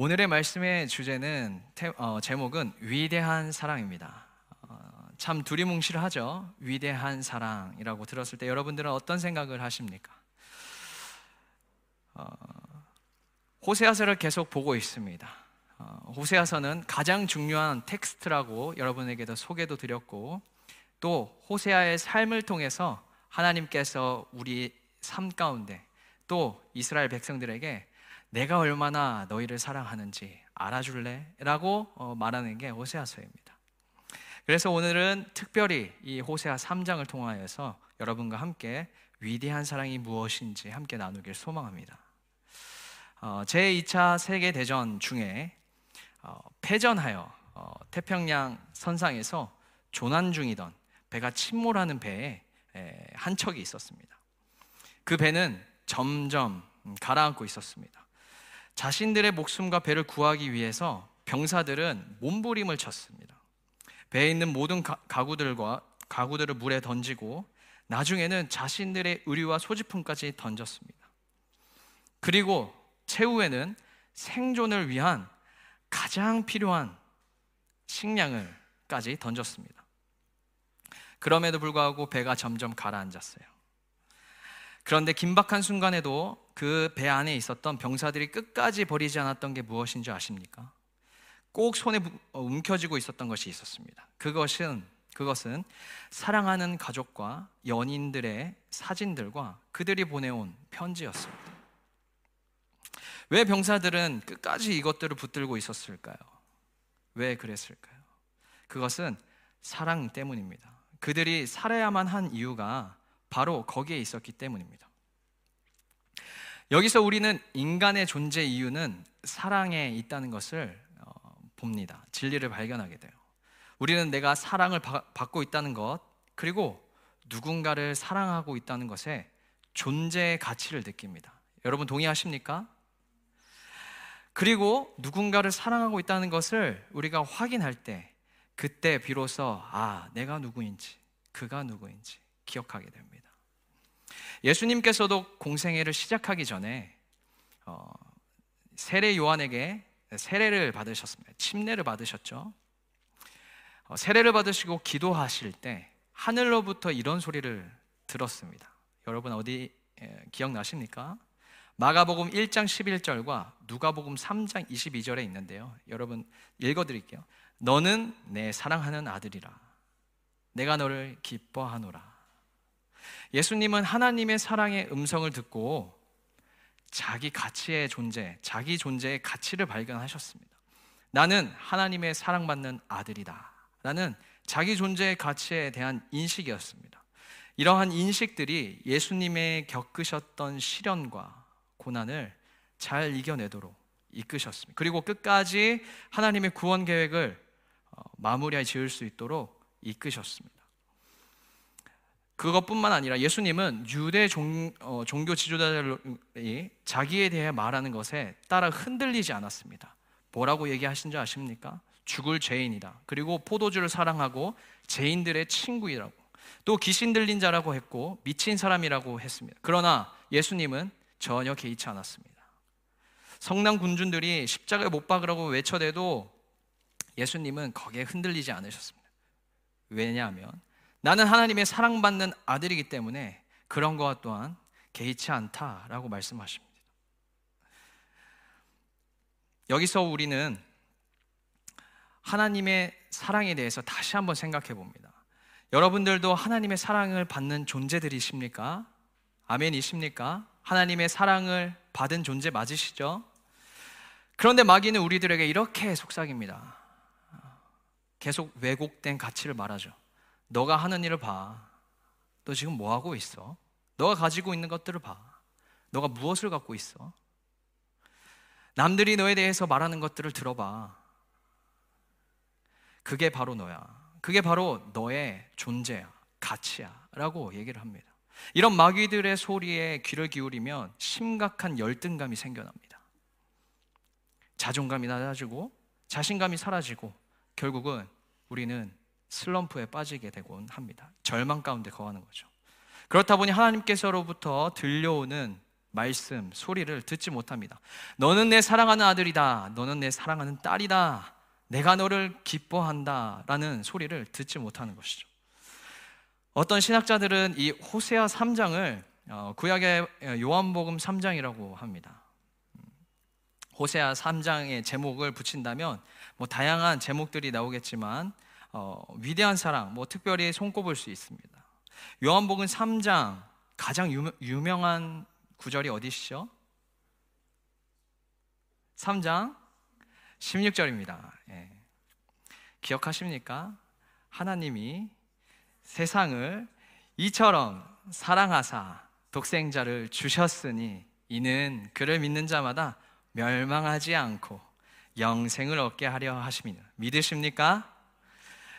오늘의 말씀의 주제는 어, 제목은 위대한 사랑입니다. 어, 참 두리뭉실하죠. 위대한 사랑이라고 들었을 때 여러분들은 어떤 생각을 하십니까? 어, 호세아서를 계속 보고 있습니다. 어, 호세아서는 가장 중요한 텍스트라고 여러분에게도 소개도 드렸고 또 호세아의 삶을 통해서 하나님께서 우리 삶 가운데 또 이스라엘 백성들에게 내가 얼마나 너희를 사랑하는지 알아줄래? 라고 어, 말하는 게 호세아서입니다. 그래서 오늘은 특별히 이 호세아 3장을 통하여서 여러분과 함께 위대한 사랑이 무엇인지 함께 나누길 소망합니다. 어, 제2차 세계대전 중에 어, 패전하여 태평양 선상에서 조난 중이던 배가 침몰하는 배에 한 척이 있었습니다. 그 배는 점점 가라앉고 있었습니다. 자신들의 목숨과 배를 구하기 위해서 병사들은 몸부림을 쳤습니다. 배에 있는 모든 가 구들과 가구들을 물에 던지고 나중에는 자신들의 의류와 소지품까지 던졌습니다. 그리고 최후에는 생존을 위한 가장 필요한 식량을까지 던졌습니다. 그럼에도 불구하고 배가 점점 가라앉았어요. 그런데 긴박한 순간에도 그 배 안에 있었던 병사들이 끝까지 버리지 않았던 게 무엇인 줄 아십니까? 꼭 손에 어, 움켜쥐고 있었던 것이 있었습니다. 그것은 그것은 사랑하는 가족과 연인들의 사진들과 그들이 보내온 편지였습니다. 왜 병사들은 끝까지 이것들을 붙들고 있었을까요? 왜 그랬을까요? 그것은 사랑 때문입니다. 그들이 살아야만 한 이유가 바로 거기에 있었기 때문입니다. 여기서 우리는 인간의 존재 이유는 사랑에 있다는 것을 어, 봅니다. 진리를 발견하게 돼요. 우리는 내가 사랑을 받고 있다는 것, 그리고 누군가를 사랑하고 있다는 것에 존재의 가치를 느낍니다. 여러분 동의하십니까? 그리고 누군가를 사랑하고 있다는 것을 우리가 확인할 때 그때 비로소 아, 내가 누구인지, 그가 누구인지 기억하게 됩니다. 예수님께서도 공생애를 시작하기 전에 어, 세례 요한에게 세례를 받으셨습니다. 침례를 받으셨죠. 어, 세례를 받으시고 기도하실 때 하늘로부터 이런 소리를 들었습니다. 여러분 어디 에, 기억나십니까? 마가복음 1장 11절과 누가복음 3장 22절에 있는데요. 여러분 읽어 드릴게요. 너는 내 사랑하는 아들이라. 내가 너를 기뻐하노라. 예수님은 하나님의 사랑의 음성을 듣고 자기 가치의 존재, 자기 존재의 가치를 발견하셨습니다. 나는 하나님의 사랑받는 아들이다. 라는 자기 존재의 가치에 대한 인식이었습니다. 이러한 인식들이 예수님의 겪으셨던 시련과 고난을 잘 이겨내도록 이끄셨습니다. 그리고 끝까지 하나님의 구원 계획을 어, 마무리 지을 수 있도록 이끄셨습니다. 그것뿐만 아니라 예수님은 유대 종, 어, 종교 지도자들이 자기에 대해 말하는 것에 따라 흔들리지 않았습니다. 뭐라고 얘기하신 줄 아십니까? 죽을 죄인이다. 그리고 포도주를 사랑하고 죄인들의 친구이라고. 또 귀신 들린 자라고 했고 미친 사람이라고 했습니다. 그러나 예수님은 전혀 개의치 않았습니다. 성남 군중들이 십자가에 못 박으라고 외쳐대도 예수님은 거기에 흔들리지 않으셨습니다. 왜냐하면 나는 하나님의 사랑받는 아들이기 때문에 그런 것 또한 개의치 않다라고 말씀하십니다. 여기서 우리는 하나님의 사랑에 대해서 다시 한번 생각해 봅니다. 여러분들도 하나님의 사랑을 받는 존재들이십니까? 아멘이십니까? 하나님의 사랑을 받은 존재 맞으시죠? 그런데 마귀는 우리들에게 이렇게 속삭입니다. 계속 왜곡된 가치를 말하죠. 너가 하는 일을 봐. 너 지금 뭐 하고 있어? 너가 가지고 있는 것들을 봐. 너가 무엇을 갖고 있어? 남들이 너에 대해서 말하는 것들을 들어봐. 그게 바로 너야. 그게 바로 너의 존재야. 가치야. 라고 얘기를 합니다. 이런 마귀들의 소리에 귀를 기울이면 심각한 열등감이 생겨납니다. 자존감이 낮아지고 자신감이 사라지고 결국은 우리는 슬럼프에 빠지게 되곤 합니다. 절망 가운데 거하는 거죠. 그렇다 보니 하나님께서로부터 들려오는 말씀, 소리를 듣지 못합니다. 너는 내 사랑하는 아들이다. 너는 내 사랑하는 딸이다. 내가 너를 기뻐한다. 라는 소리를 듣지 못하는 것이죠. 어떤 신학자들은 이 호세아 3장을 어, 구약의 요한복음 3장이라고 합니다. 호세아 3장의 제목을 붙인다면 뭐 다양한 제목들이 나오겠지만 어, 위대한 사랑, 뭐 특별히 손꼽을 수 있습니다. 요한복음 3장 가장 유명, 한 구절이 어디시죠? 3장 16절입니다. 예. 기억하십니까? 하나님이 세상을 이처럼 사랑하사 독생자를 주셨으니 이는 그를 믿는 자마다 멸망하지 않고 영생을 얻게 하려 하십니다. 믿으십니까?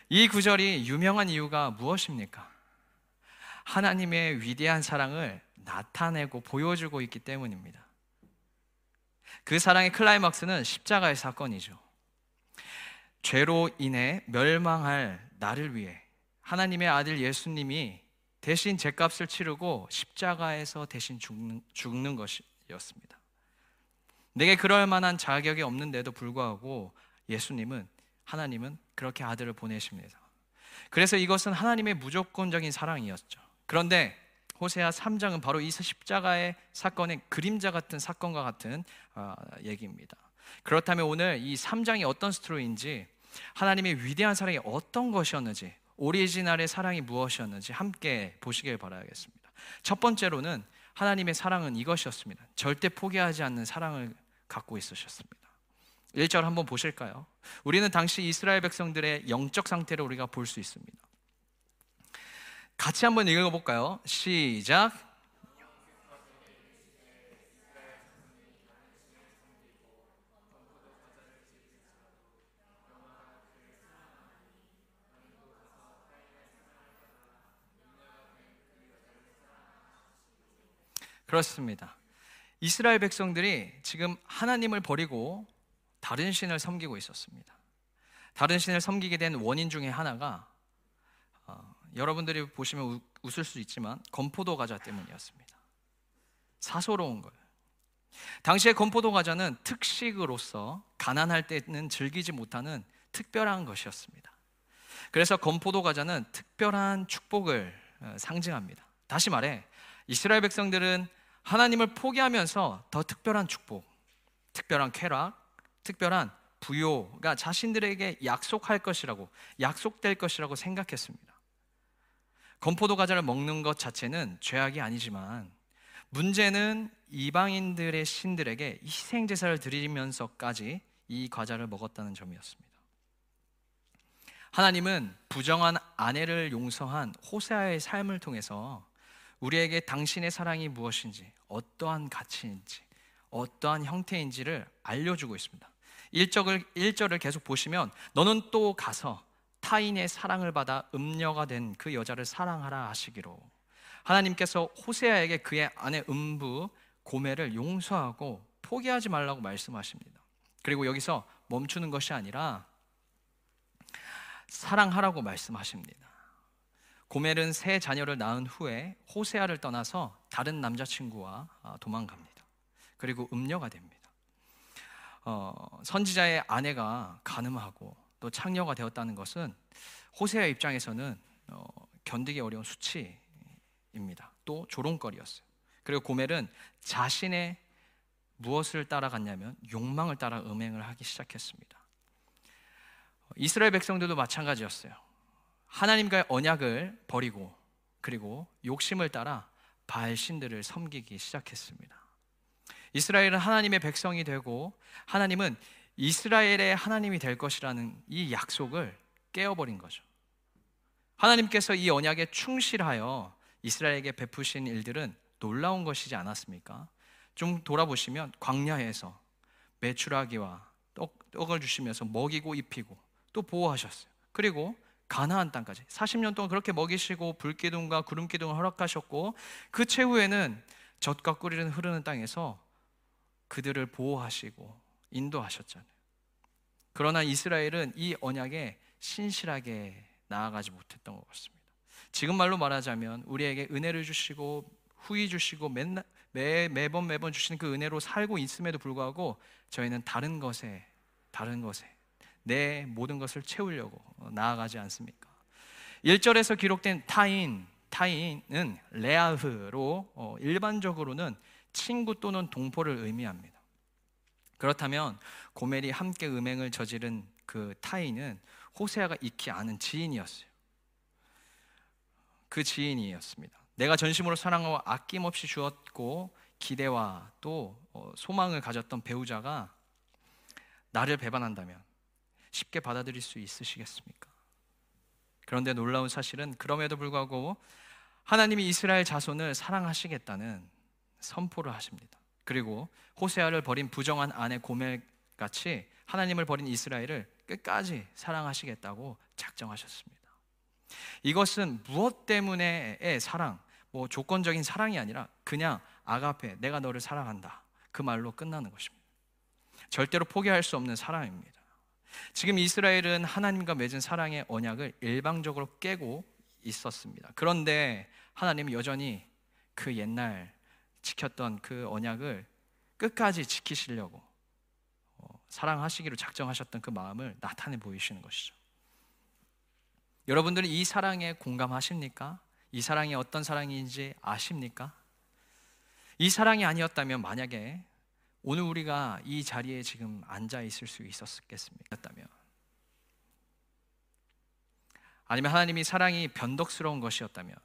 이 구절이 유명한 이유가 무엇입니까? 하나님의 위대한 사랑을 나타내고 보여주고 있기 때문입니다. 그 사랑의 클라이막스는 십자가의 사건이죠. 죄로 인해 멸망할 나를 위해 하나님의 아들 예수님이 대신 죄값을 치르고 십자가에서 대신 죽는, 죽는 것이었습니다. 내게 그럴 만한 자격이 없는데도 불구하고 예수님은 하나님은 그렇게 아들을 보내십니다. 그래서 이것은 하나님의 무조건적인 사랑이었죠. 그런데 호세아 3장은 바로 이 십자가의 사건의 그림자 같은 사건과 같은 어, 얘기입니다. 그렇다면 오늘 이 3장이 어떤 스토리인지 하나님의 위대한 사랑이 어떤 것이었는지 오리지널의 사랑이 무엇이었는지 함께 보시길 바라겠습니다. 첫 번째로는 하나님의 사랑은 이것이었습니다. 절대 포기하지 않는 사랑을 갖고 있으셨습니다. 1절 한번 보실까요? 우리는 당시 이스라엘 백성들의 영적 상태를 우리가 볼 수 있습니다. 같이 한번 읽어볼까요? 시작. 그렇습니다. 이스라엘 백성들이 지금 하나님을 버리고 다른 신을 섬기고 있었습니다. 다른 신을 섬기게 된 원인 중에 하나가 어, 여러분들이 보시면 우, 웃을 수 있지만 건포도 과자 때문이었습니다. 사소로운 거예요. 당시의 건포도 과자는 특식으로서 가난할 때는 즐기지 못하는 특별한 것이었습니다. 그래서 건포도 과자는 특별한 축복을 어, 상징합니다. 다시 말해 이스라엘 백성들은 하나님을 포기하면서 더 특별한 축복, 특별한 쾌락, 특별한 부요가 자신들에게 약속할 것이라고 약속될 것이라고 생각했습니다. 건포도 과자를 먹는 것 자체는 죄악이 아니지만 문제는 이방인들의 신들에게 희생 제사를 드리면서까지 이 과자를 먹었다는 점이었습니다. 하나님은 부정한 아내를 용서한 호세아의 삶을 통해서 우리에게 당신의 사랑이 무엇인지, 어떠한 가치인지, 어떠한 형태인지를 알려주고 있습니다. 1절을, 1절을 계속 보시면 너는 또 가서 타인의 사랑을 받아 음녀가 된 그 여자를 사랑하라 하시기로 하나님께서 호세아에게 그의 아내 음부 고매를 용서하고 포기하지 말라고 말씀하십니다. 그리고 여기서 멈추는 것이 아니라 사랑하라고 말씀하십니다. 고멜은 새 자녀를 낳은 후에 호세아를 떠나서 다른 남자친구와 아, 도망갑니다. 그리고 음녀가 됩니다. 어, 선지자의 아내가 가늠하고 또 창녀가 되었다는 것은 호세아 입장에서는 어, 견디기 어려운 수치입니다. 또 조롱거리였어요. 그리고 고멜은 자신의 무엇을 따라갔냐면 욕망을 따라 음행을 하기 시작했습니다. 이스라엘 백성들도 마찬가지였어요. 하나님과의 언약을 버리고 그리고 욕심을 따라 바알 신들을 섬기기 시작했습니다. 이스라엘은 하나님의 백성이 되고 하나님은 이스라엘의 하나님이 될 것이라는 이 약속을 깨어버린 거죠. 하나님께서 이 언약에 충실하여 이스라엘에게 베푸신 일들은 놀라운 것이지 않았습니까? 좀 돌아보시면 광야에서 매출하기와 떡, 떡을 주시면서 먹이고 입히고 또 보호하셨어요. 그리고 가나안 땅까지 40년 동안 그렇게 먹이시고 불기둥과 구름기둥을 허락하셨고 그 최후에는 젖과 꿀이는 흐르는 땅에서 그들을 보호하시고 인도하셨잖아요. 그러나 이스라엘은 이 언약에 신실하게 나아가지 못했던 것 같습니다. 지금 말로 말하자면 우리에게 은혜를 주시고 후이 주시고 맨날 매, 매번 매번 주시는 그 은혜로 살고 있음에도 불구하고 저희는 다른 것에 다른 것에 내 모든 것을 채우려고 나아가지 않습니까? 1절에서 기록된 타인 타인은 레아흐로 어, 일반적으로는 친구 또는 동포를 의미합니다. 그렇다면 고멜이 함께 음행을 저지른 그 타인은 호세아가 익히 아는 지인이었어요. 그 지인이었습니다. 내가 전심으로 사랑하고 아낌없이 주었고 기대와 또 어, 소망을 가졌던 배우자가 나를 배반한다면 쉽게 받아들일 수 있으시겠습니까? 그런데 놀라운 사실은 그럼에도 불구하고 하나님이 이스라엘 자손을 사랑하시겠다는 선포를 하십니다. 그리고 호세아를 버린 부정한 아내 고멜 같이 하나님을 버린 이스라엘을 끝까지 사랑하시겠다고 작정하셨습니다. 이것은 무엇 때문에의 사랑, 뭐 조건적인 사랑이 아니라 그냥 아가페, 내가 너를 사랑한다. 그 말로 끝나는 것입니다. 절대로 포기할 수 없는 사랑입니다. 지금 이스라엘은 하나님과 맺은 사랑의 언약을 일방적으로 깨고 있었습니다. 그런데 하나님은 여전히 그 옛날 지켰던 그 언약을 끝까지 지키시려고 어, 사랑하시기로 작정하셨던 그 마음을 나타내 보이시는 것이죠. 여러분들은 이 사랑에 공감하십니까? 이 사랑이 어떤 사랑인지 아십니까? 이 사랑이 아니었다면 만약에 오늘 우리가 이 자리에 지금 앉아 있을 수 있었겠습니까? 아니면 하나님이 사랑이 변덕스러운 것이었다면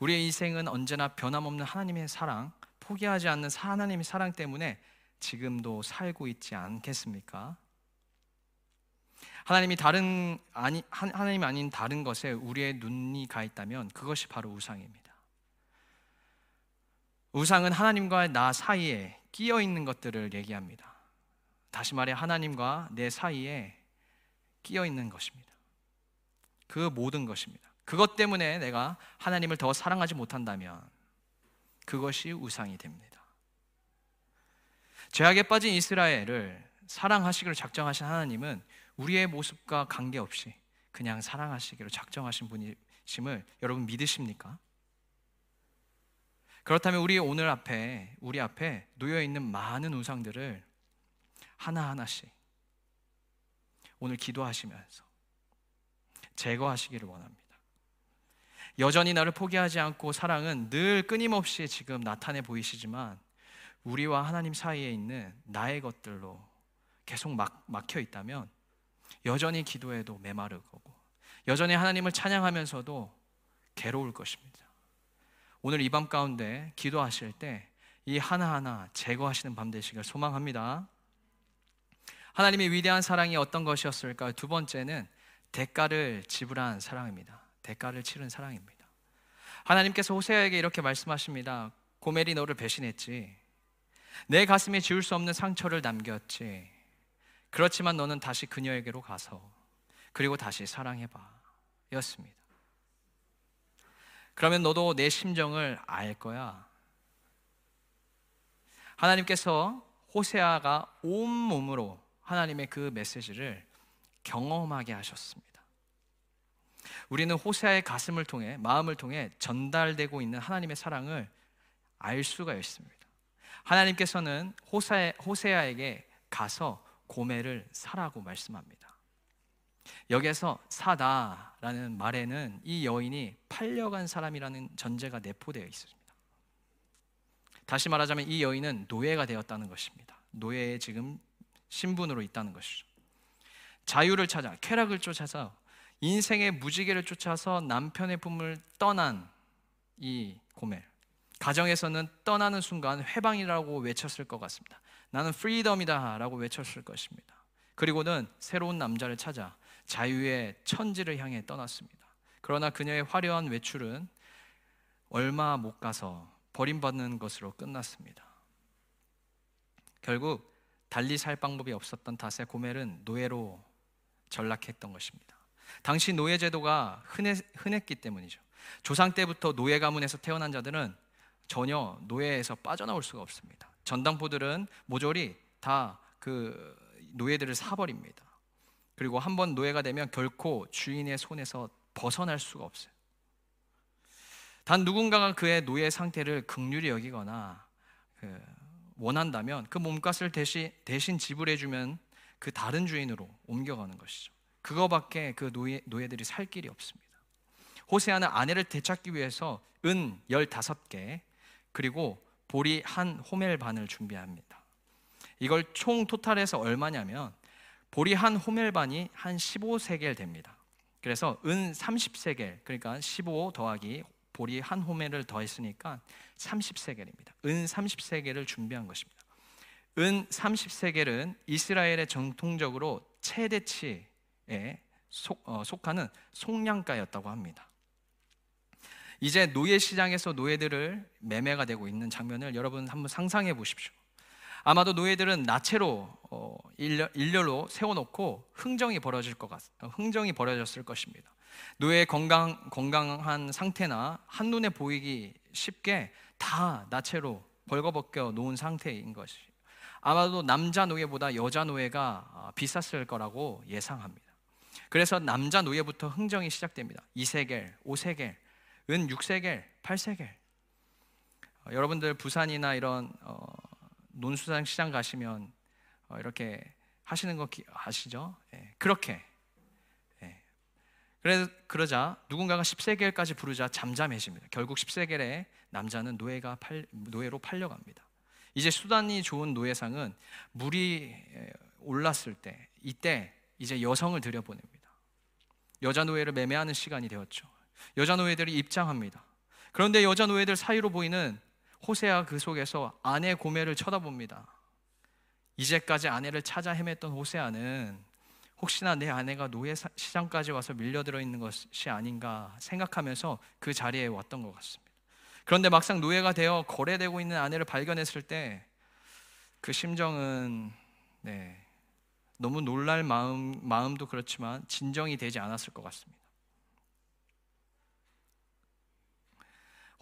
우리의 인생은 언제나 변함없는 하나님의 사랑, 포기하지 않는 하나님의 사랑 때문에 지금도 살고 있지 않겠습니까? 하나님이 다른 아니 하나님이 아닌 다른 것에 우리의 눈이 가 있다면 그것이 바로 우상입니다. 우상은 하나님과 나 사이에 끼어 있는 것들을 얘기합니다. 다시 말해 하나님과 내 사이에 끼어 있는 것입니다. 그 모든 것입니다. 그것 때문에 내가 하나님을 더 사랑하지 못한다면 그것이 우상이 됩니다. 죄악에 빠진 이스라엘을 사랑하시기로 작정하신 하나님은 우리의 모습과 관계없이 그냥 사랑하시기로 작정하신 분이심을 여러분 믿으십니까? 그렇다면 우리 오늘 앞에 우리 앞에 놓여 있는 많은 우상들을 하나하나씩 오늘 기도하시면서 제거하시기를 원합니다. 여전히 나를 포기하지 않고 사랑은 늘 끊임없이 지금 나타내 보이시지만 우리와 하나님 사이에 있는 나의 것들로 계속 막, 막혀 있다면 여전히 기도해도 메마를 거고 여전히 하나님을 찬양하면서도 괴로울 것입니다. 오늘 이 밤 가운데 기도하실 때 이 하나하나 제거하시는 밤 되시길 소망합니다. 하나님의 위대한 사랑이 어떤 것이었을까요? 두 번째는 대가를 지불한 사랑입니다. 대가를 치른 사랑입니다. 하나님께서 호세아에게 이렇게 말씀하십니다. 고멜이 너를 배신했지. 내 가슴에 지울 수 없는 상처를 남겼지. 그렇지만 너는 다시 그녀에게로 가서 그리고 다시 사랑해 봐. 였습니다. 그러면 너도 내 심정을 알 거야. 하나님께서 호세아가 온 몸으로 하나님의 그 메시지를 경험하게 하셨습니다. 우리는 호세아의 가슴을 통해 마음을 통해 전달되고 있는 하나님의 사랑을 알 수가 있습니다. 하나님께서는 호세, 호세아에게 가서 고매를 사라고 말씀합니다. 여기에서 사다라는 말에는 이 여인이 팔려간 사람이라는 전제가 내포되어 있습니다. 다시 말하자면 이 여인은 노예가 되었다는 것입니다. 노예의 지금 신분으로 있다는 것이죠. 자유를 찾아 쾌락을 쫓아서 인생의 무지개를 쫓아서 남편의 품을 떠난 이 고멜 가정에서는 떠나는 순간 회방이라고 외쳤을 것 같습니다. 나는 프리덤이다 라고 외쳤을 것입니다. 그리고는 새로운 남자를 찾아 자유의 천지를 향해 떠났습니다. 그러나 그녀의 화려한 외출은 얼마 못 가서 버림받는 것으로 끝났습니다. 결국 달리 살 방법이 없었던 탓에 고멜은 노예로 전락했던 것입니다. 당시 노예 제도가 흔했, 흔했기 때문이죠. 조상 때부터 노예 가문에서 태어난 자들은 전혀 노예에서 빠져나올 수가 없습니다. 전당포들은 모조리 다 그 노예들을 사버립니다. 그리고 한 번 노예가 되면 결코 주인의 손에서 벗어날 수가 없어요. 단 누군가가 그의 노예 상태를 극률히 여기거나 그 원한다면 그 몸값을 대신, 대신 지불해주면 그 다른 주인으로 옮겨가는 것이죠. 그거밖에 그 노예, 노예들이 살 길이 없습니다. 호세아는 아내를 되찾기 위해서 은 15개 그리고 보리 한 호멜 반을 준비합니다. 이걸 총 토탈해서 얼마냐면 보리 한 호멜 반이 한 15세겔 됩니다. 그래서 은 30세겔 그러니까 15 더하기 보리 한 호멜을 더했으니까 30세겔입니다. 은 30세겔을 준비한 것입니다. 은 30세겔은 이스라엘의 정통적으로 최대치에 속, 어, 속하는 속량가였다고 합니다. 이제 노예 시장에서 노예들을 매매가 되고 있는 장면을 여러분 한번 상상해 보십시오. 아마도 노예들은 나체로 어, 일렬, 일렬로 세워놓고 흥정이 벌어질 것 같, 어, 흥정이 벌어졌을 것입니다. 노예의 건강 건강한 상태나 한 눈에 보이기 쉽게 다 나체로 벌거벗겨 놓은 상태인 것이. 아마도 남자 노예보다 여자 노예가 어, 비쌌을 거라고 예상합니다. 그래서 남자 노예부터 흥정이 시작됩니다. 2세겔, 5세겔, 은 6세겔, 8세겔. 어, 여러분들 부산이나 이런 어, 논수산 시장 가시면 어, 이렇게 하시는 거 아시죠? 예, 그렇게. 예. 그래 그러자 누군가가 10세겔까지 부르자 잠잠해집니다. 결국 10세겔에 남자는 노예가 팔, 노예로 팔려갑니다. 이제 수단이 좋은 노예상은 물이 올랐을 때 이때 이제 여성을 들여보냅니다. 여자 노예를 매매하는 시간이 되었죠. 여자 노예들이 입장합니다. 그런데 여자 노예들 사이로 보이는 호세아 그 속에서 아내 고매를 쳐다봅니다. 이제까지 아내를 찾아 헤맸던 호세아는 혹시나 내 아내가 노예 시장까지 와서 밀려들어 있는 것이 아닌가 생각하면서 그 자리에 왔던 것 같습니다. 그런데 막상 노예가 되어 거래되고 있는 아내를 발견했을 때 그 심정은 네, 너무 놀랄 마음, 마음도 그렇지만 진정이 되지 않았을 것 같습니다.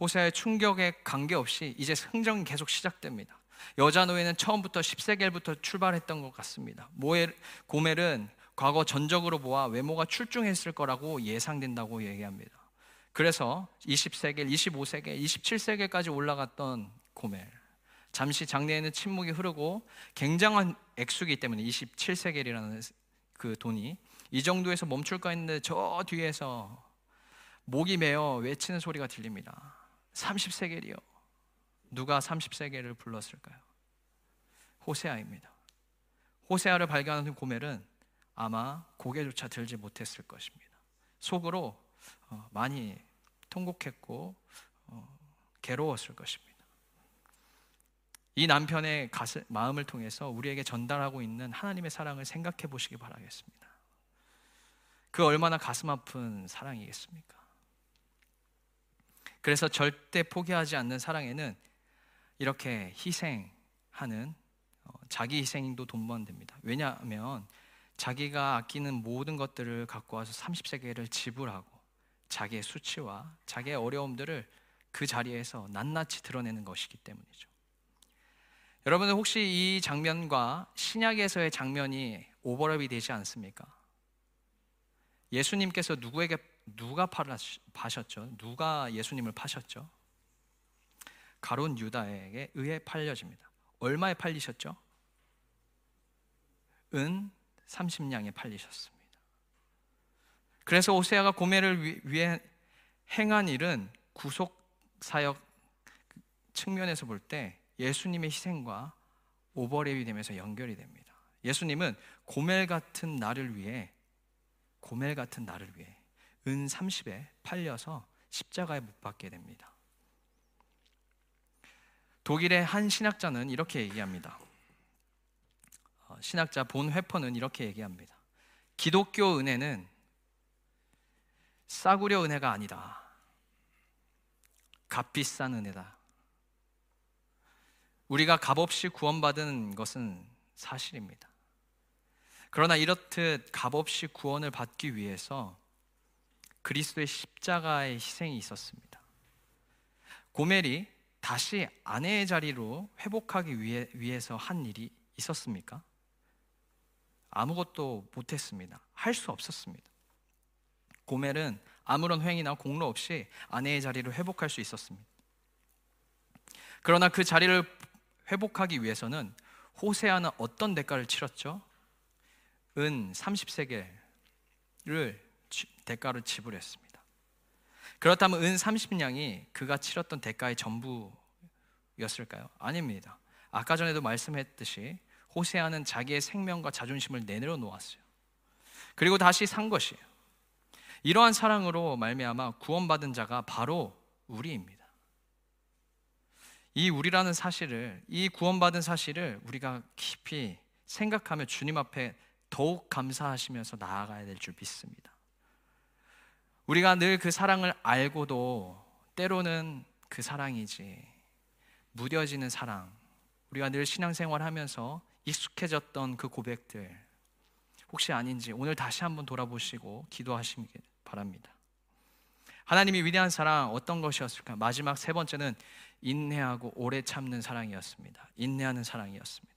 호세의 충격에 관계없이 이제 흥정이 계속 시작됩니다. 여자 노예는 처음부터 10세겔부터 출발했던 것 같습니다. 모엘, 고멜은 과거 전적으로 보아 외모가 출중했을 거라고 예상된다고 얘기합니다. 그래서 20세겔, 25세겔, 27세겔까지 올라갔던 고멜. 잠시 장래에는 침묵이 흐르고 굉장한 액수기 때문에 27세겔이라는 그 돈이 이 정도에서 멈출까 했는데 저 뒤에서 목이 메어 외치는 소리가 들립니다. 30세겔이요. 누가 30세겔을 불렀을까요? 호세아입니다. 호세아를 발견하는 고멜은 아마 고개조차 들지 못했을 것입니다. 속으로 어, 많이 통곡했고 어, 괴로웠을 것입니다. 이 남편의 가슴, 마음을 통해서 우리에게 전달하고 있는 하나님의 사랑을 생각해 보시기 바라겠습니다. 그 얼마나 가슴 아픈 사랑이겠습니까? 그래서 절대 포기하지 않는 사랑에는 이렇게 희생하는 어, 자기 희생도 돈 됩니다. 왜냐하면 자기가 아끼는 모든 것들을 갖고 와서 30세계를 지불하고 자기의 수치와 자기의 어려움들을 그 자리에서 낱낱이 드러내는 것이기 때문이죠. 여러분들 혹시 이 장면과 신약에서의 장면이 오버랩이 되지 않습니까? 예수님께서 누구에게 누가 파셨죠? 누가 예수님을 파셨죠? 가론 유다에게 의해 팔려집니다. 얼마에 팔리셨죠? 은 30냥에 팔리셨습니다. 그래서 오세아가 고매를 위해 행한 일은 구속 사역 측면에서 볼 때 예수님의 희생과 오버랩이 되면서 연결이 됩니다. 예수님은 고멜 같은 나를 위해 고멜 같은 나를 위해 은 30에 팔려서 십자가에 못 박게 됩니다. 독일의 한 신학자는 이렇게 얘기합니다. 어, 신학자 본 회퍼는 이렇게 얘기합니다. 기독교 은혜는 싸구려 은혜가 아니다. 값비싼 은혜다. 우리가 값없이 구원받은 것은 사실입니다. 그러나 이렇듯 값없이 구원을 받기 위해서 그리스도의 십자가의 희생이 있었습니다. 고멜이 다시 아내의 자리로 회복하기 위해, 위해서 한 일이 있었습니까? 아무것도 못했습니다. 할 수 없었습니다. 고멜은 아무런 횡이나 공로 없이 아내의 자리를 회복할 수 있었습니다. 그러나 그 자리를 회복하기 위해서는 호세아는 어떤 대가를 치렀죠? 은 30세겔을 대가를 지불했습니다. 그렇다면 은 30냥이 그가 치렀던 대가의 전부였을까요? 아닙니다. 아까 전에도 말씀했듯이 호세아는 자기의 생명과 자존심을 내내려 놓았어요. 그리고 다시 산 것이에요. 이러한 사랑으로 말미암아 구원받은 자가 바로 우리입니다. 이 우리라는 사실을 이 구원받은 사실을 우리가 깊이 생각하며 주님 앞에 더욱 감사하시면서 나아가야 될 줄 믿습니다. 우리가 늘 그 사랑을 알고도 때로는 그 사랑이지 무뎌지는 사랑. 우리가 늘 신앙생활 하면서 익숙해졌던 그 고백들 혹시 아닌지 오늘 다시 한번 돌아보시고 기도하시기 바랍니다. 하나님이 위대한 사랑 어떤 것이었을까? 마지막 세 번째는 인내하고 오래 참는 사랑이었습니다. 인내하는 사랑이었습니다.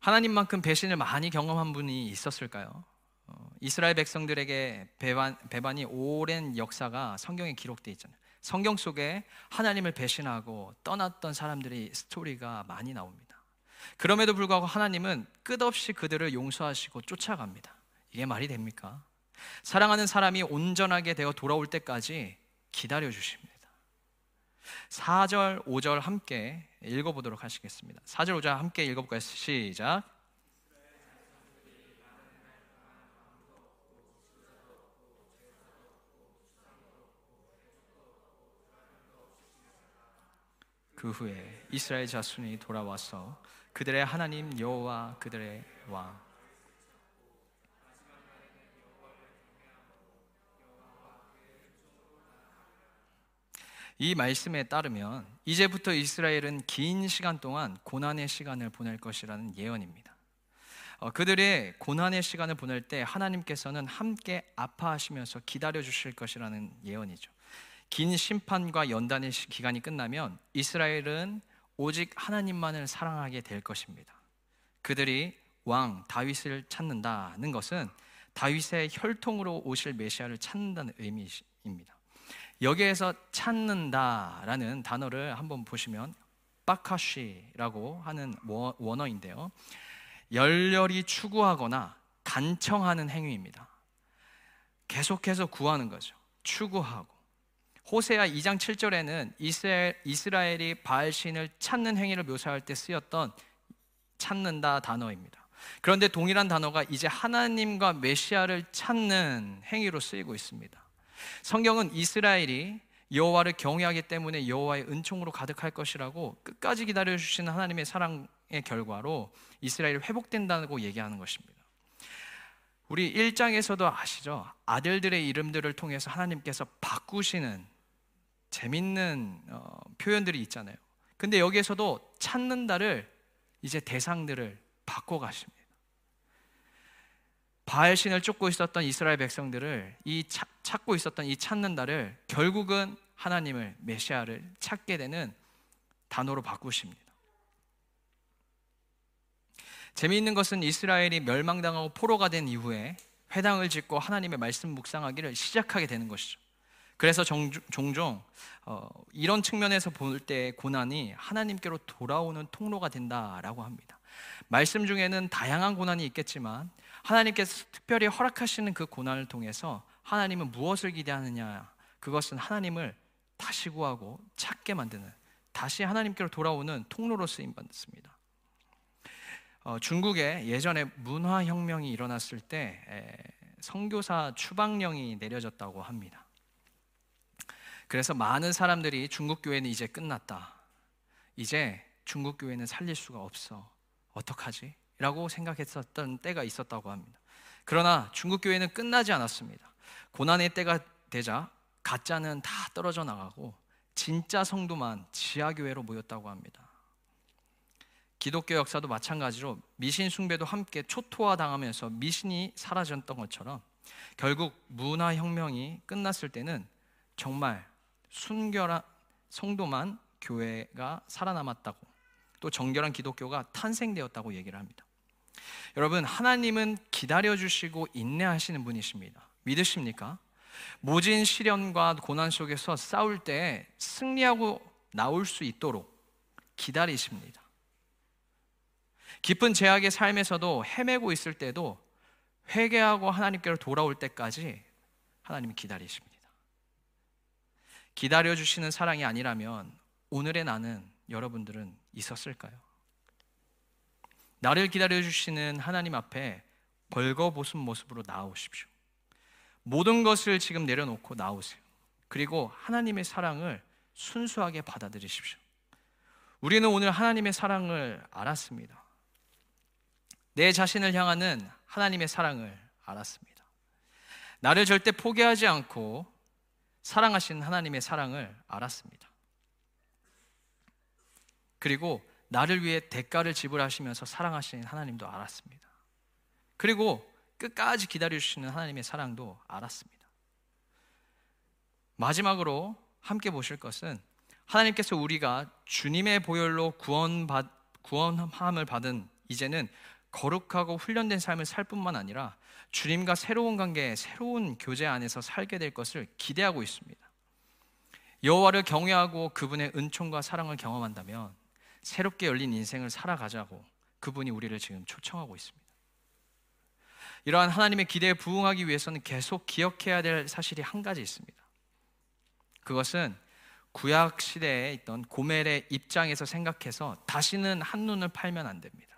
하나님만큼 배신을 많이 경험한 분이 있었을까요? 어, 이스라엘 백성들에게 배반, 배반이 오랜 역사가 성경에 기록되어 있잖아요. 성경 속에 하나님을 배신하고 떠났던 사람들의 스토리가 많이 나옵니다. 그럼에도 불구하고 하나님은 끝없이 그들을 용서하시고 쫓아갑니다. 이게 말이 됩니까? 사랑하는 사람이 온전하게 되어 돌아올 때까지 기다려 주십니다. 4절, 5절 함께 읽어보도록 하시겠습니다. 4절, 5절 함께 읽어볼까요? 시작. 그 후에 이스라엘 자손이 돌아와서 그들의 하나님 여호와 그들의 왕 이 말씀에 따르면 이제부터 이스라엘은 긴 시간 동안 고난의 시간을 보낼 것이라는 예언입니다. 어, 그들의 고난의 시간을 보낼 때 하나님께서는 함께 아파하시면서 기다려 주실 것이라는 예언이죠. 긴 심판과 연단의 기간이 끝나면 이스라엘은 오직 하나님만을 사랑하게 될 것입니다. 그들이 왕 다윗을 찾는다는 것은 다윗의 혈통으로 오실 메시아를 찾는다는 의미입니다. 여기에서 찾는다라는 단어를 한번 보시면 바카쉬라고 하는 원어인데요. 열렬히 추구하거나 간청하는 행위입니다. 계속해서 구하는 거죠. 추구하고. 호세아 2장 7절에는 이스라엘, 이스라엘이 바알 신을 찾는 행위를 묘사할 때 쓰였던 찾는다 단어입니다. 그런데 동일한 단어가 이제 하나님과 메시아를 찾는 행위로 쓰이고 있습니다. 성경은 이스라엘이 여호와를 경외하기 때문에 여호와의 은총으로 가득할 것이라고 끝까지 기다려 주시는 하나님의 사랑의 결과로 이스라엘이 회복된다고 얘기하는 것입니다. 우리 1장에서도 아시죠? 아들들의 이름들을 통해서 하나님께서 바꾸시는 재밌는 어, 표현들이 있잖아요. 근데 여기에서도 찾는다를 이제 대상들을 바꿔 가십니다. 바알 신을 쫓고 있었던 이스라엘 백성들을 이 차, 찾고 있었던 이 찾는다를 결국은 하나님을 메시아를 찾게 되는 단어로 바꾸십니다. 재미있는 것은 이스라엘이 멸망당하고 포로가 된 이후에 회당을 짓고 하나님의 말씀 묵상하기를 시작하게 되는 것이죠. 그래서 종, 종 어, 이런 측면에서 볼 때 고난이 하나님께로 돌아오는 통로가 된다라고 합니다. 말씀 중에는 다양한 고난이 있겠지만 하나님께서 특별히 허락하시는 그 고난을 통해서 하나님은 무엇을 기대하느냐? 그것은 하나님을 다시 구하고 찾게 만드는 다시 하나님께로 돌아오는 통로로 쓰임 받습니다. 어, 중국에 예전에 문화 혁명이 일어났을 때 에, 선교사 추방령이 내려졌다고 합니다. 그래서 많은 사람들이 중국 교회는 이제 끝났다. 이제 중국 교회는 살릴 수가 없어. 어떡하지? 라고 생각했었던 때가 있었다고 합니다. 그러나 중국 교회는 끝나지 않았습니다. 고난의 때가 되자 가짜는 다 떨어져 나가고 진짜 성도만 지하 교회로 모였다고 합니다. 기독교 역사도 마찬가지로 미신 숭배도 함께 초토화 당하면서 미신이 사라졌던 것처럼 결국 문화 혁명이 끝났을 때는 정말 순결한 성도만 교회가 살아남았다고 또 정결한 기독교가 탄생되었다고 얘기를 합니다. 여러분, 하나님은 기다려 주시고 인내하시는 분이십니다. 믿으십니까? 모진 시련과 고난 속에서 싸울 때 승리하고 나올 수 있도록 기다리십니다. 깊은 제약의 삶에서도 헤매고 있을 때도 회개하고 하나님께로 돌아올 때까지 하나님이 기다리십니다. 기다려 주시는 사랑이 아니라면 오늘의 나는 여러분들은 있었을까요? 나를 기다려 주시는 하나님 앞에 벌거벗은 모습으로 나오십시오. 모든 것을 지금 내려놓고 나오세요. 그리고 하나님의 사랑을 순수하게 받아들이십시오. 우리는 오늘 하나님의 사랑을 알았습니다. 내 자신을 향하는 하나님의 사랑을 알았습니다. 나를 절대 포기하지 않고 사랑하신 하나님의 사랑을 알았습니다. 그리고 나를 위해 대가를 지불하시면서 사랑하시는 하나님도 알았습니다. 그리고 끝까지 기다려주시는 하나님의 사랑도 알았습니다. 마지막으로 함께 보실 것은 하나님께서 우리가 주님의 보혈로 구원받, 구원함을 받은 이제는 거룩하고 훈련된 삶을 살 뿐만 아니라 주님과 새로운 관계, 새로운 교제 안에서 살게 될 것을 기대하고 있습니다. 여호와를 경외하고 그분의 은총과 사랑을 경험한다면 새롭게 열린 인생을 살아가자고 그분이 우리를 지금 초청하고 있습니다. 이러한 하나님의 기대에 부응하기 위해서는 계속 기억해야 될 사실이 한 가지 있습니다. 그것은 구약 시대에 있던 고멜의 입장에서 생각해서 다시는 한눈을 팔면 안 됩니다.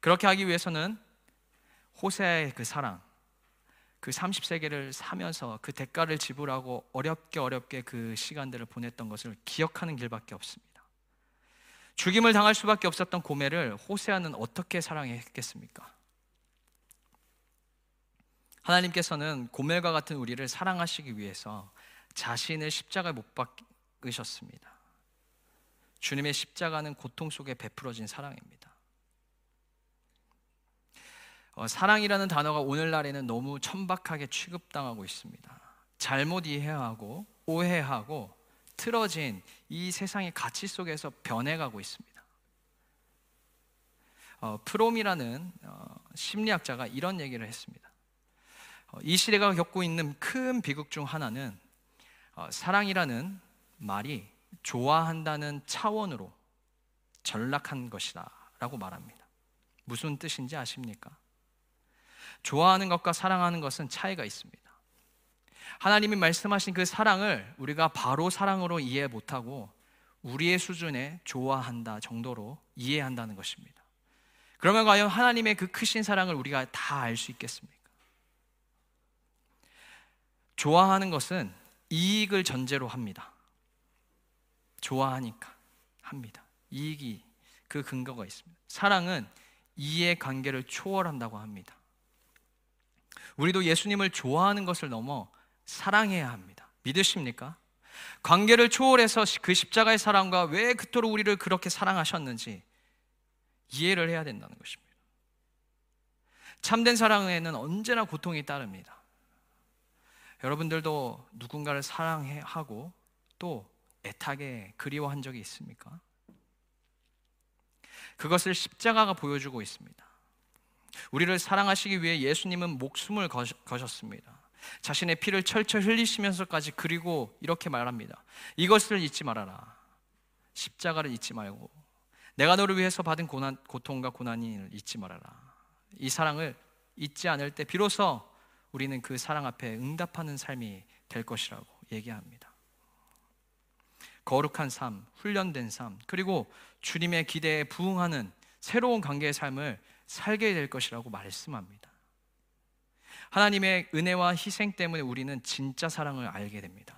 그렇게 하기 위해서는 호세의 그 사랑, 그 30세계를 사면서 그 대가를 지불하고 어렵게 어렵게 그 시간들을 보냈던 것을 기억하는 길밖에 없습니다. 죽임을 당할 수밖에 없었던 고멜을 호세아는 어떻게 사랑했겠습니까? 하나님께서는 고멜과 같은 우리를 사랑하시기 위해서 자신을 십자가에 못 박으셨습니다. 주님의 십자가는 고통 속에 베풀어진 사랑입니다. 어, 사랑이라는 단어가 오늘날에는 너무 천박하게 취급당하고 있습니다. 잘못 이해하고 오해하고 틀어진 이 세상의 가치 속에서 변해가고 있습니다. 어, 프롬이라는 어, 심리학자가 이런 얘기를 했습니다. 어, 이 시대가 겪고 있는 큰 비극 중 하나는 어, 사랑이라는 말이 좋아한다는 차원으로 전락한 것이다 라고 말합니다. 무슨 뜻인지 아십니까? 좋아하는 것과 사랑하는 것은 차이가 있습니다. 하나님이 말씀하신 그 사랑을 우리가 바로 사랑으로 이해 못하고 우리의 수준에 좋아한다 정도로 이해한다는 것입니다. 그러면 과연 하나님의 그 크신 사랑을 우리가 다 알 수 있겠습니까? 좋아하는 것은 이익을 전제로 합니다. 좋아하니까 합니다. 이익이 그 근거가 있습니다. 사랑은 이해 관계를 초월한다고 합니다. 우리도 예수님을 좋아하는 것을 넘어 사랑해야 합니다. 믿으십니까? 관계를 초월해서 그 십자가의 사랑과 왜 그토록 우리를 그렇게 사랑하셨는지 이해를 해야 된다는 것입니다. 참된 사랑에는 언제나 고통이 따릅니다. 여러분들도 누군가를 사랑하고 또 애타게 그리워한 적이 있습니까? 그것을 십자가가 보여주고 있습니다. 우리를 사랑하시기 위해 예수님은 목숨을 거셨습니다. 자신의 피를 철철 흘리시면서까지 그리고 이렇게 말합니다. 이것을 잊지 말아라. 십자가를 잊지 말고 내가 너를 위해서 받은 고난, 고통과 고난을 잊지 말아라. 이 사랑을 잊지 않을 때 비로소 우리는 그 사랑 앞에 응답하는 삶이 될 것이라고 얘기합니다. 거룩한 삶, 훈련된 삶, 그리고 주님의 기대에 부응하는 새로운 관계의 삶을 살게 될 것이라고 말씀합니다. 하나님의 은혜와 희생 때문에 우리는 진짜 사랑을 알게 됩니다.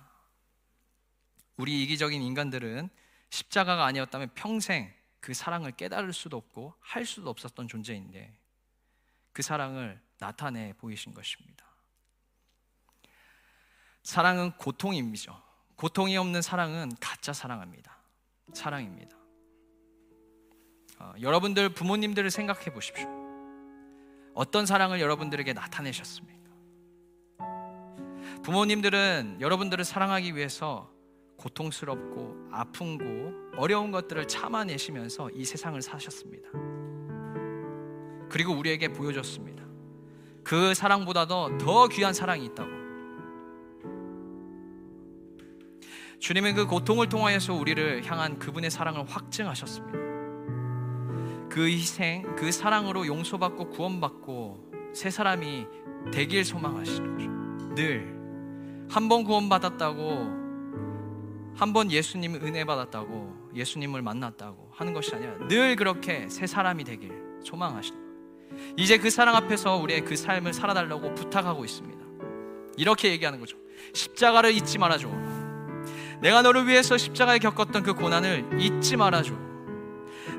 우리 이기적인 인간들은 십자가가 아니었다면 평생 그 사랑을 깨달을 수도 없고 할 수도 없었던 존재인데 그 사랑을 나타내 보이신 것입니다. 사랑은 고통임이죠. 고통이 없는 사랑은 가짜 사랑합니다. 사랑입니다. 어, 여러분들 부모님들을 생각해 보십시오. 어떤 사랑을 여러분들에게 나타내셨습니까? 부모님들은 여러분들을 사랑하기 위해서 고통스럽고 아픈고 어려운 것들을 참아내시면서 이 세상을 사셨습니다. 그리고 우리에게 보여줬습니다. 그 사랑보다도 더 귀한 사랑이 있다고. 주님은 그 고통을 통하여서 우리를 향한 그분의 사랑을 확증하셨습니다. 그 희생, 그 사랑으로 용서받고 구원받고 새 사람이 되길 소망하시는 거죠. 늘 한 번 구원받았다고 한 번 예수님 은혜 받았다고 예수님을 만났다고 하는 것이 아니라 늘 그렇게 새 사람이 되길 소망하시는 거예요. 이제 그 사랑 앞에서 우리의 그 삶을 살아달라고 부탁하고 있습니다. 이렇게 얘기하는 거죠. 십자가를 잊지 말아줘. 내가 너를 위해서 십자가에 겪었던 그 고난을 잊지 말아줘.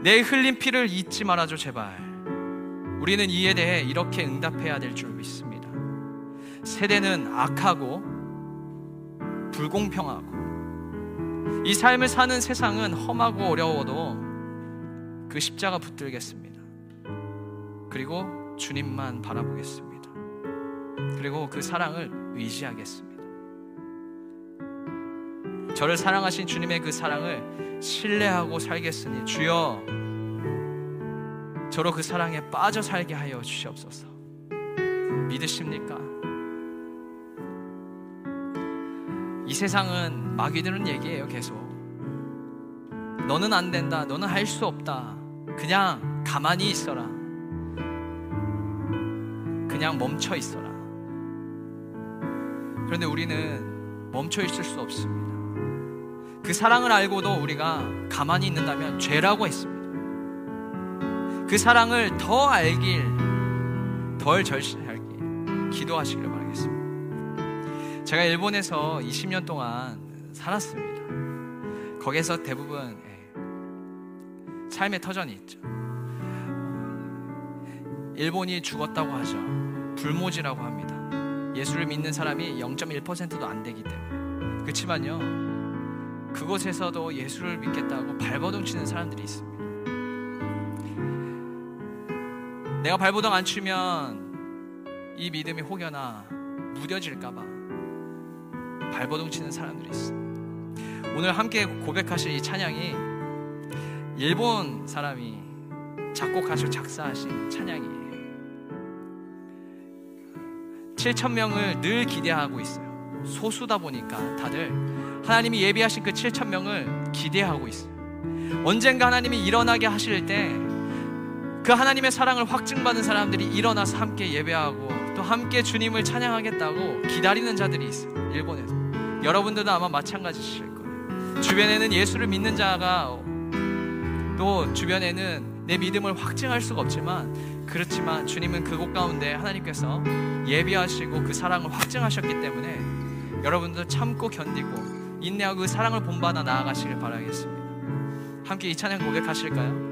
내 흘린 피를 잊지 말아줘, 제발. 우리는 이에 대해 이렇게 응답해야 될 줄 믿습니다. 세대는 악하고 불공평하고 이 삶을 사는 세상은 험하고 어려워도 그 십자가 붙들겠습니다. 그리고 주님만 바라보겠습니다. 그리고 그 사랑을 의지하겠습니다. 저를 사랑하신 주님의 그 사랑을 신뢰하고 살겠으니 주여 저로 그 사랑에 빠져 살게 하여 주시옵소서. 믿으십니까? 이 세상은 마귀들은 얘기해요, 계속. 너는 안 된다. 너는 할 수 없다. 그냥 가만히 있어라. 그냥 멈춰 있어라. 그런데 우리는 멈춰 있을 수 없습니다. 그 사랑을 알고도 우리가 가만히 있는다면 죄라고 했습니다. 그 사랑을 더 알길, 덜 절실하길 기도하시길 바랍니다. 제가 일본에서 20년 동안 살았습니다. 거기서 대부분 예, 삶의 터전이 있죠. 일본이 죽었다고 하죠. 불모지라고 합니다. 예수를 믿는 사람이 0.1%도 안 되기 때문에. 그렇지만요, 그곳에서도 예수를 믿겠다고 발버둥 치는 사람들이 있습니다. 내가 발버둥 안 치면 이 믿음이 혹여나 무뎌질까봐 발버둥 치는 사람들이 있어. 오늘 함께 고백하실 이 찬양이 일본 사람이 작곡하시고 작사하신 찬양이에요. 7천 명을 늘 기대하고 있어요. 소수다 보니까 다들 하나님이 예비하신 그 7천 명을 기대하고 있어요. 언젠가 하나님이 일어나게 하실 때 그 하나님의 사랑을 확증받은 사람들이 일어나서 함께 예배하고 또 함께 주님을 찬양하겠다고 기다리는 자들이 있어요. 일본에서. 여러분들도 아마 마찬가지실 거예요. 주변에는 예수를 믿는 자가 또 주변에는 내 믿음을 확증할 수가 없지만 그렇지만 주님은 그곳 가운데 하나님께서 예비하시고 그 사랑을 확증하셨기 때문에 여러분들 참고 견디고 인내하고 그 사랑을 본받아 나아가시길 바라겠습니다. 함께 이 찬양 고백하실까요?